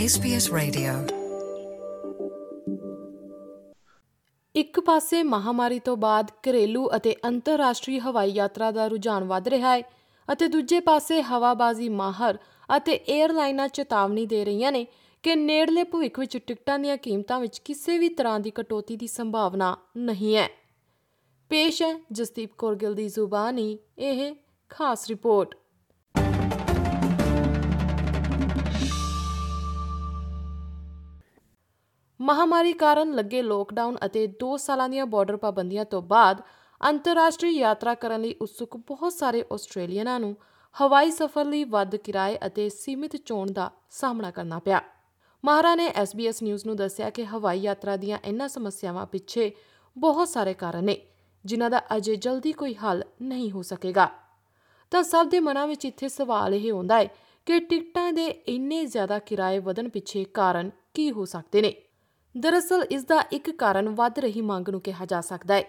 SBS Radio. ਇੱਕ ਪਾਸੇ ਮਹਾਮਾਰੀ ਤੋਂ ਬਾਅਦ ਘਰੇਲੂ ਅਤੇ ਅੰਤਰਰਾਸ਼ਟਰੀ ਹਵਾਈ ਯਾਤਰਾ ਦਾ ਰੁਝਾਨ ਵਧ ਰਿਹਾ ਹੈ ਅਤੇ ਦੂਜੇ ਪਾਸੇ ਹਵਾਬਾਜ਼ੀ ਮਾਹਰ ਅਤੇ 에ਅਰਲਾਈਨਾਂ ਚੇਤਾਵਨੀ ਦੇ ਰਹੀਆਂ ਨੇ ਕਿ ਨੇੜਲੇ ਭਵਿੱਖ ਵਿੱਚ ਟਿਕਟਾਂ ਦੀਆਂ ਕੀਮਤਾਂ ਵਿੱਚ ਕਿਸੇ ਵੀ ਤਰ੍ਹਾਂ ਦੀ ਕਟੌਤੀ ਦੀ ਸੰਭਾਵਨਾ ਨਹੀਂ ਹੈ। ਪੇਸ਼ ਹੈ ਜਸਦੀਪ ਕੌਰ ਗਿੱਲ ਦੀ ਜ਼ੁਬਾਨੀ, ਇਹ ਖਾਸ ਰਿਪੋਰਟ। ਮਹਾਮਾਰੀ ਕਾਰਨ ਲੱਗੇ ਲੋਕਡਾਊਨ ਅਤੇ 2 ਸਾਲਾਂ ਦੀਆਂ ਬਾਰਡਰ ਪਾਬੰਦੀਆਂ ਤੋਂ ਬਾਅਦ ਅੰਤਰਰਾਸ਼ਟਰੀ ਯਾਤਰਾ ਕਰਨ ਲਈ ਉਤਸੁਕ ਬਹੁਤ ਸਾਰੇ ਆਸਟ੍ਰੇਲੀਅਨਾਂ ਨੂੰ ਹਵਾਈ ਸਫ਼ਰ ਲਈ ਵੱਧ ਕਿਰਾਏ ਅਤੇ ਸੀਮਿਤ ਚੋਣ ਦਾ ਸਾਹਮਣਾ ਕਰਨਾ ਪਿਆ। ਮਹਾਰਾ ਨੇ SBS ਨਿਊਜ਼ ਨੂੰ ਦੱਸਿਆ ਕਿ ਹਵਾਈ ਯਾਤਰਾ ਦੀਆਂ ਇਨ੍ਹਾਂ ਸਮੱਸਿਆਵਾਂ ਪਿੱਛੇ ਬਹੁਤ ਸਾਰੇ ਕਾਰਨ ਨੇ, ਜਿਨ੍ਹਾਂ ਦਾ ਅਜੇ ਜਲਦੀ ਕੋਈ ਹੱਲ ਨਹੀਂ ਹੋ ਸਕੇਗਾ। ਤਾਂ ਸਭ ਦੇ ਮਨਾਂ ਵਿੱਚ ਇੱਥੇ ਸਵਾਲ ਇਹ ਹੁੰਦਾ ਹੈ ਕਿ ਟਿਕਟਾਂ ਦੇ ਇੰਨੇ ਜ਼ਿਆਦਾ ਕਿਰਾਏ ਵਧਣ ਪਿੱਛੇ ਕਾਰਨ ਕੀ ਹੋ ਸਕਦੇ ਨੇ? ਦਰਅਸਲ ਇਸ ਦਾ ਇੱਕ ਕਾਰਨ ਵੱਧ ਰਹੀ ਮੰਗ ਨੂੰ ਕਿਹਾ ਜਾ ਸਕਦਾ ਹੈ।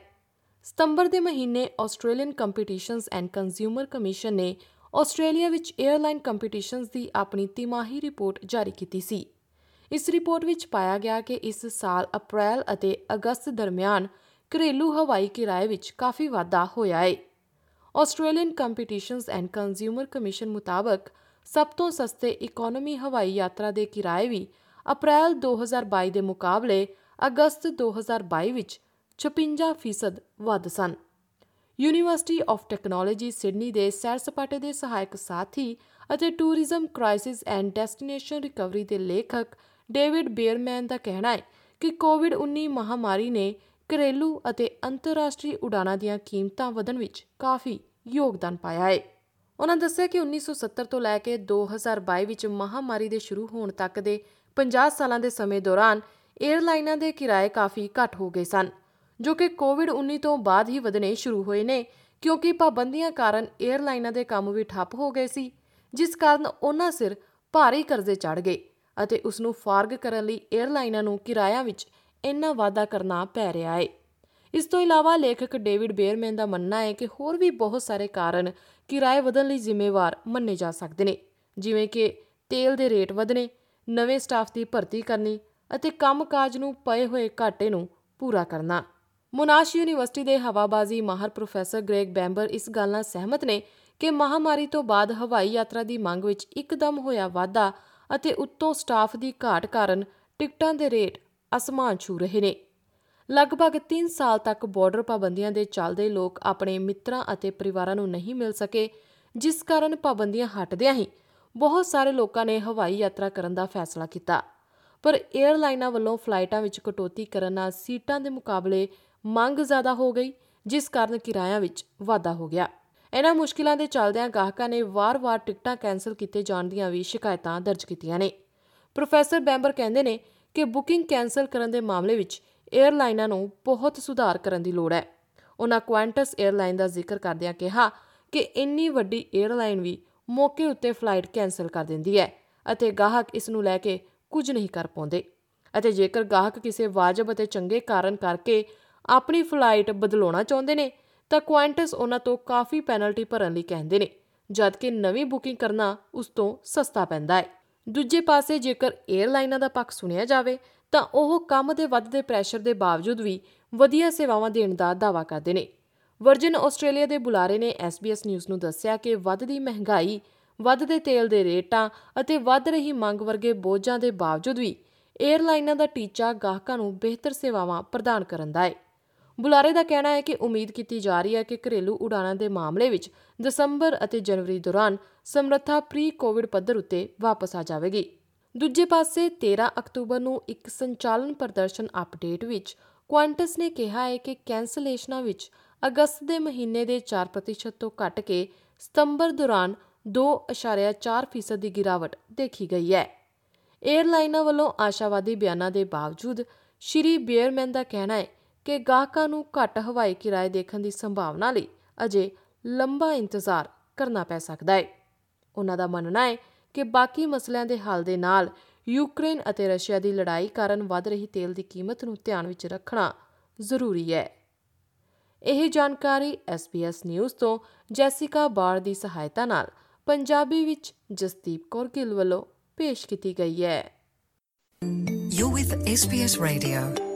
ਸਤੰਬਰ ਦੇ ਮਹੀਨੇ Australian competitions and consumer commission ਨੇ ਆਸਟ੍ਰੇਲੀਆ ਵਿੱਚ 에ਅਰਲਾਈਨ ਕੰਪੀਟੀਸ਼ਨਸ ਦੀ ਆਪਣੀ ਤਿਮਾਹੀ ਰਿਪੋਰਟ ਜਾਰੀ ਕੀਤੀ ਸੀ। ਇਸ ਰਿਪੋਰਟ ਵਿੱਚ ਪਾਇਆ ਗਿਆ ਕਿ ਇਸ ਸਾਲ ਅਪ੍ਰੈਲ ਅਤੇ ਅਗਸਤ ਦਰਮਿਆਨ ਘਰੇਲੂ ਹਵਾਈ ਕਿਰਾਏ ਵਿੱਚ ਕਾਫੀ ਵਾਧਾ ਹੋਇਆ ਹੈ। Australian competitions and consumer commission ਮੁਤਾਬਕ ਸਭ ਤੋਂ ਸਸਤੇ ਇਕਨੋਮੀ ਹਵਾਈ ਯਾਤਰਾ ਦੇ ਕਿਰਾਏ ਵੀ ਅਪ੍ਰੈਲ 2022 ਦੇ ਮੁਕਾਬਲੇ ਅਗਸਤ 2022 ਵਿੱਚ 56% ਵੱਧ ਸਨ। ਯੂਨੀਵਰਸਿਟੀ ਆਫ ਟੈਕਨੋਲੋਜੀ ਸਿਡਨੀ ਦੇ ਸੈਰ ਸਪਾਟੇ ਦੇ ਸਹਾਇਕ ਸਾਥੀ ਅਤੇ tourism crisis and destination recovery ਦੇ ਲੇਖਕ ਡੇਵਿਡ ਬੀਅਰਮੈਨ ਦਾ ਕਹਿਣਾ ਹੈ ਕਿ ਕੋਵਿਡ-19 ਮਹਾਮਾਰੀ ਨੇ ਘਰੇਲੂ ਅਤੇ ਅੰਤਰਰਾਸ਼ਟਰੀ ਉਡਾਨਾਂ ਦੀਆਂ ਕੀਮਤਾਂ ਵਧਣ ਵਿੱਚ ਕਾਫੀ ਯੋਗਦਾਨ ਪਾਇਆ ਹੈ। ਉਹਨਾਂ ਦੱਸਿਆ ਕਿ 1970 ਤੋਂ ਲੈ ਕੇ 2022 ਵਿੱਚ ਮਹਾਮਾਰੀ ਦੇ ਸ਼ੁਰੂ ਹੋਣ ਤੱਕ ਦੇ 50 ਸਾਲਾਂ ਦੇ ਸਮੇਂ ਦੌਰਾਨ 에ਅਰਲਾਈਨਾਂ ਦੇ ਕਿਰਾਏ ਕਾਫੀ ਘੱਟ ਹੋ ਗਏ ਸਨ, ਜੋ ਕਿ ਕੋਵਿਡ-19 ਤੋਂ ਬਾਅਦ ਹੀ ਵਧਣੇ ਸ਼ੁਰੂ ਹੋਏ ਨੇ, ਕਿਉਂਕਿ ਪਾਬੰਦੀਆਂ ਕਾਰਨ 에ਅਰਲਾਈਨਾਂ ਦੇ ਕੰਮ ਵੀ ਠੱਪ ਹੋ ਗਏ ਸੀ, ਜਿਸ ਕਾਰਨ ਉਹਨਾਂ ਸਿਰ ਭਾਰੀ ਕਰਜ਼ੇ ਚੜ ਗਏ ਅਤੇ ਉਸ ਨੂੰ ਫਾਰਗ ਕਰਨ ਲਈ 에ਅਰਲਾਈਨਾਂ ਨੂੰ ਕਿਰਾਇਆਂ ਵਿੱਚ ਇੰਨਾ ਵਾਧਾ ਕਰਨਾ ਪੈ ਰਿਹਾ ਹੈ ਇਸ ਤੋਂ ਇਲਾਵਾ ਲੇਖਕ ਡੇਵਿਡ ਬੇਅਰਮੈਨ ਦਾ ਮੰਨਣਾ ਹੈ ਕਿ ਹੋਰ ਵੀ ਬਹੁਤ ਸਾਰੇ ਕਾਰਨ ਕਿਰਾਏ ਵਧਣ ਲਈ ਜ਼ਿੰਮੇਵਾਰ ਮੰਨੇ ਜਾ ਸਕਦੇ ਨੇ, ਜਿਵੇਂ ਕਿ ਤੇਲ ਦੇ ਰੇਟ ਵਧਨੇ ਨਵੇਂ ਸਟਾਫ ਦੀ ਭਰਤੀ ਕਰਨੀ ਅਤੇ ਕੰਮਕਾਜ ਨੂੰ ਪਏ ਹੋਏ ਘਾਟੇ ਨੂੰ ਪੂਰਾ ਕਰਨਾ। ਮੋਨਾਸ਼ ਯੂਨੀਵਰਸਿਟੀ ਦੇ ਹਵਾਬਾਜ਼ੀ ਮਾਹਰ ਪ੍ਰੋਫੈਸਰ ਗ੍ਰੈਗ ਬੈਂਬਰ ਇਸ ਗੱਲ ਨਾਲ ਸਹਿਮਤ ਨੇ ਕਿ ਮਹਾਮਾਰੀ ਤੋਂ ਬਾਅਦ ਹਵਾਈ ਯਾਤਰਾ ਦੀ ਮੰਗ ਵਿੱਚ ਇੱਕਦਮ ਹੋਇਆ ਵਾਧਾ ਅਤੇ ਉੱਤੋਂ ਸਟਾਫ ਦੀ ਘਾਟ ਕਾਰਨ ਟਿਕਟਾਂ ਦੇ ਰੇਟ ਅਸਮਾਨ ਛੂ ਰਹੇ ਨੇ। ਲਗਭਗ 3 ਸਾਲ ਤੱਕ ਬਾਰਡਰ ਪਾਬੰਦੀਆਂ ਦੇ ਚੱਲਦੇ ਲੋਕ ਆਪਣੇ ਮਿੱਤਰਾਂ ਅਤੇ ਪਰਿਵਾਰਾਂ ਨੂੰ ਨਹੀਂ ਮਿਲ ਸਕੇ, ਜਿਸ ਕਾਰਨ ਪਾਬੰਦੀਆਂ ਹਟਦਿਆਂ ਹੀ ਬਹੁਤ ਸਾਰੇ ਲੋਕਾਂ ਨੇ ਹਵਾਈ ਯਾਤਰਾ ਕਰਨ ਦਾ ਫੈਸਲਾ ਕੀਤਾ। ਪਰ 에ਅਰਲਾਈਨਾਂ ਵੱਲੋਂ ਫਲਾਈਟਾਂ ਵਿੱਚ ਕਟੌਤੀ ਕਰਨ ਨਾਲ ਸੀਟਾਂ ਦੇ ਮੁਕਾਬਲੇ ਮੰਗ ਜ਼ਿਆਦਾ ਹੋ ਗਈ, ਜਿਸ ਕਾਰਨ ਕਿਰਾਇਆਂ ਵਿੱਚ ਵਾਧਾ ਹੋ ਗਿਆ। ਇਹਨਾਂ ਮੁਸ਼ਕਿਲਾਂ ਦੇ ਚੱਲਦਿਆਂ ਗਾਹਕਾਂ ਨੇ ਵਾਰ-ਵਾਰ ਟਿਕਟਾਂ ਕੈਨਸਲ ਕੀਤੇ ਜਾਣ ਦੀਆਂ ਵੀ ਸ਼ਿਕਾਇਤਾਂ ਦਰਜ ਕੀਤੀਆਂ ਨੇ। ਪ੍ਰੋਫੈਸਰ ਬੈਂਬਰ ਕਹਿੰਦੇ ਨੇ ਕਿ ਬੁਕਿੰਗ ਕੈਨਸਲ ਕਰਨ ਦੇ ਮਾਮਲੇ ਵਿੱਚ 에ਅਰਲਾਈਨਾਂ ਨੂੰ ਬਹੁਤ ਸੁਧਾਰ ਕਰਨ ਦੀ ਲੋੜ ਹੈ। ਉਹਨਾਂ ਕੁਆਂਟਸ 에ਅਰਲਾਈਨ ਦਾ ਜ਼ਿਕਰ ਕਰਦਿਆਂ ਕਿਹਾ ਕਿ ਇੰਨੀ ਵੱਡੀ 에ਅਰਲਾਈਨ ਵੀ ਮੌਕੇ ਉੱਤੇ ਫਲਾਈਟ ਕੈਨਸਲ ਕਰ ਦਿੰਦੀ ਹੈ ਅਤੇ ਗਾਹਕ ਇਸ ਨੂੰ ਲੈ ਕੇ ਕੁਝ ਨਹੀਂ ਕਰ ਪਾਉਂਦੇ। ਅਤੇ ਜੇਕਰ ਗਾਹਕ ਕਿਸੇ ਵਾਜਬ ਅਤੇ ਚੰਗੇ ਕਾਰਨ ਕਰਕੇ ਆਪਣੀ ਫਲਾਈਟ ਬਦਲਾਉਣਾ ਚਾਹੁੰਦੇ ਨੇ, ਤਾਂ ਕੁਆਂਟਸ ਉਹਨਾਂ ਤੋਂ ਕਾਫੀ ਪੈਨਲਟੀ ਭਰਨ ਲਈ ਕਹਿੰਦੇ ਨੇ, ਜਦਕਿ ਨਵੀਂ ਬੁਕਿੰਗ ਕਰਨਾ ਉਸ ਤੋਂ ਸਸਤਾ ਪੈਂਦਾ ਹੈ। ਦੂਜੇ ਪਾਸੇ ਜੇਕਰ 에ਅਰਲਾਈਨਾਂ ਦਾ ਪੱਖ ਸੁਣਿਆ ਜਾਵੇ, ਤਾਂ ਉਹ ਕੰਮ ਦੇ ਵੱਧਦੇ ਪ੍ਰੈਸ਼ਰ ਦੇ ਬਾਵਜੂਦ ਵੀ ਵਧੀਆ ਸੇਵਾਵਾਂ ਦੇਣ ਦਾ ਦਾਅਵਾ ਕਰਦੇ ਨੇ। ਵਰਜਨ ਆਸਟ੍ਰੇਲੀਆ ਦੇ ਬੁਲਾਰੇ ਨੇ SBS ਨਿਊਜ਼ ਨੂੰ ਦੱਸਿਆ ਕਿ ਵੱਧਦੀ ਮਹਿੰਗਾਈ ਵੱਧਦੇ ਤੇਲ ਦੇ ਰੇਟਾਂ ਅਤੇ ਵੱਧ ਰਹੀ ਮੰਗ ਵਰਗੇ ਬੋਝਾਂ ਦੇ ਬਾਵਜੂਦ ਵੀ 에ਅਰਲਾਈਨਾਂ ਦਾ ਟੀਚਾ ਗਾਹਕਾਂ ਨੂੰ ਬਿਹਤਰ ਸੇਵਾਵਾਂ ਪ੍ਰਦਾਨ ਕਰਨ ਦਾ ਹੈ ਬੁਲਾਰੇ ਦਾ ਕਹਿਣਾ ਹੈ ਕਿ ਉਮੀਦ ਕੀਤੀ ਜਾ ਰਹੀ ਹੈ ਕਿ ਘਰੇਲੂ ਉਡਾਣਾਂ ਦੇ ਮਾਮਲੇ ਵਿੱਚ ਦਸੰਬਰ ਅਤੇ ਜਨਵਰੀ ਦੌਰਾਨ ਸਮਰੱਥਾ ਪ੍ਰੀ ਕੋਵਿਡ ਪੱਧਰ ਉੱਤੇ ਵਾਪਸ ਆ ਜਾਵੇਗੀ। ਦੂਜੇ ਪਾਸੇ 13 ਅਕਤੂਬਰ ਨੂੰ ਇੱਕ ਸੰਚਾਲਨ ਪ੍ਰਦਰਸ਼ਨ ਅਪਡੇਟ ਵਿੱਚ ਕੁਆਂਟਸ ਨੇ ਕਿਹਾ ਹੈ ਕਿ ਕੈਂਸਲੇਸ਼ਨਾਂ ਵਿੱਚ ਅਗਸਤ ਦੇ ਮਹੀਨੇ ਦੇ 4% ਤੋਂ ਘਟ ਕੇ ਸਤੰਬਰ ਦੌਰਾਨ 2.4% ਦੀ ਗਿਰਾਵਟ ਦੇਖੀ ਗਈ ਹੈ। 에ਅਰਲਾਈਨਾਂ ਵੱਲੋਂ ਆਸ਼ਾਵਾਦੀ ਬਿਆਨਾਂ ਦੇ ਬਾਵਜੂਦ ਸ਼੍ਰੀ ਬੀਅਰਮੈਨ ਦਾ ਕਹਿਣਾ ਹੈ ਕਿ ਗਾਹਕਾਂ ਨੂੰ ਘੱਟ ਹਵਾਈ ਕਿਰਾਏ ਦੇਖਣ ਦੀ ਸੰਭਾਵਨਾ ਲਈ ਅਜੇ ਲੰਬਾ ਇੰਤਜ਼ਾਰ ਕਰਨਾ ਪੈ ਸਕਦਾ ਹੈ। ਉਹਨਾਂ ਦਾ ਮੰਨਣਾ ਹੈ ਕਿ ਬਾਕੀ ਮਸਲਿਆਂ ਦੇ ਹੱਲ ਦੇ ਨਾਲ ਯੂਕਰੇਨ ਅਤੇ ਰਸ਼ੀਆ ਦੀ ਲੜਾਈ ਕਾਰਨ ਵੱਧ ਰਹੀ ਤੇਲ ਦੀ ਕੀਮਤ ਨੂੰ ਧਿਆਨ ਵਿੱਚ ਰੱਖਣਾ ਜ਼ਰੂਰੀ ਹੈ। ਇਹ ਜਾਣਕਾਰੀ SBS ਨਿਊਜ਼ ਤੋਂ ਜੈਸਿਕਾ ਬਾਰ ਦੀ ਸਹਾਇਤਾ ਨਾਲ ਪੰਜਾਬੀ ਵਿੱਚ ਜਸਦੀਪ ਕੌਰ ਗਿੱਲ ਵੱਲੋਂ ਪੇਸ਼ ਕੀਤੀ ਗਈ ਹੈ You're with SBS Radio.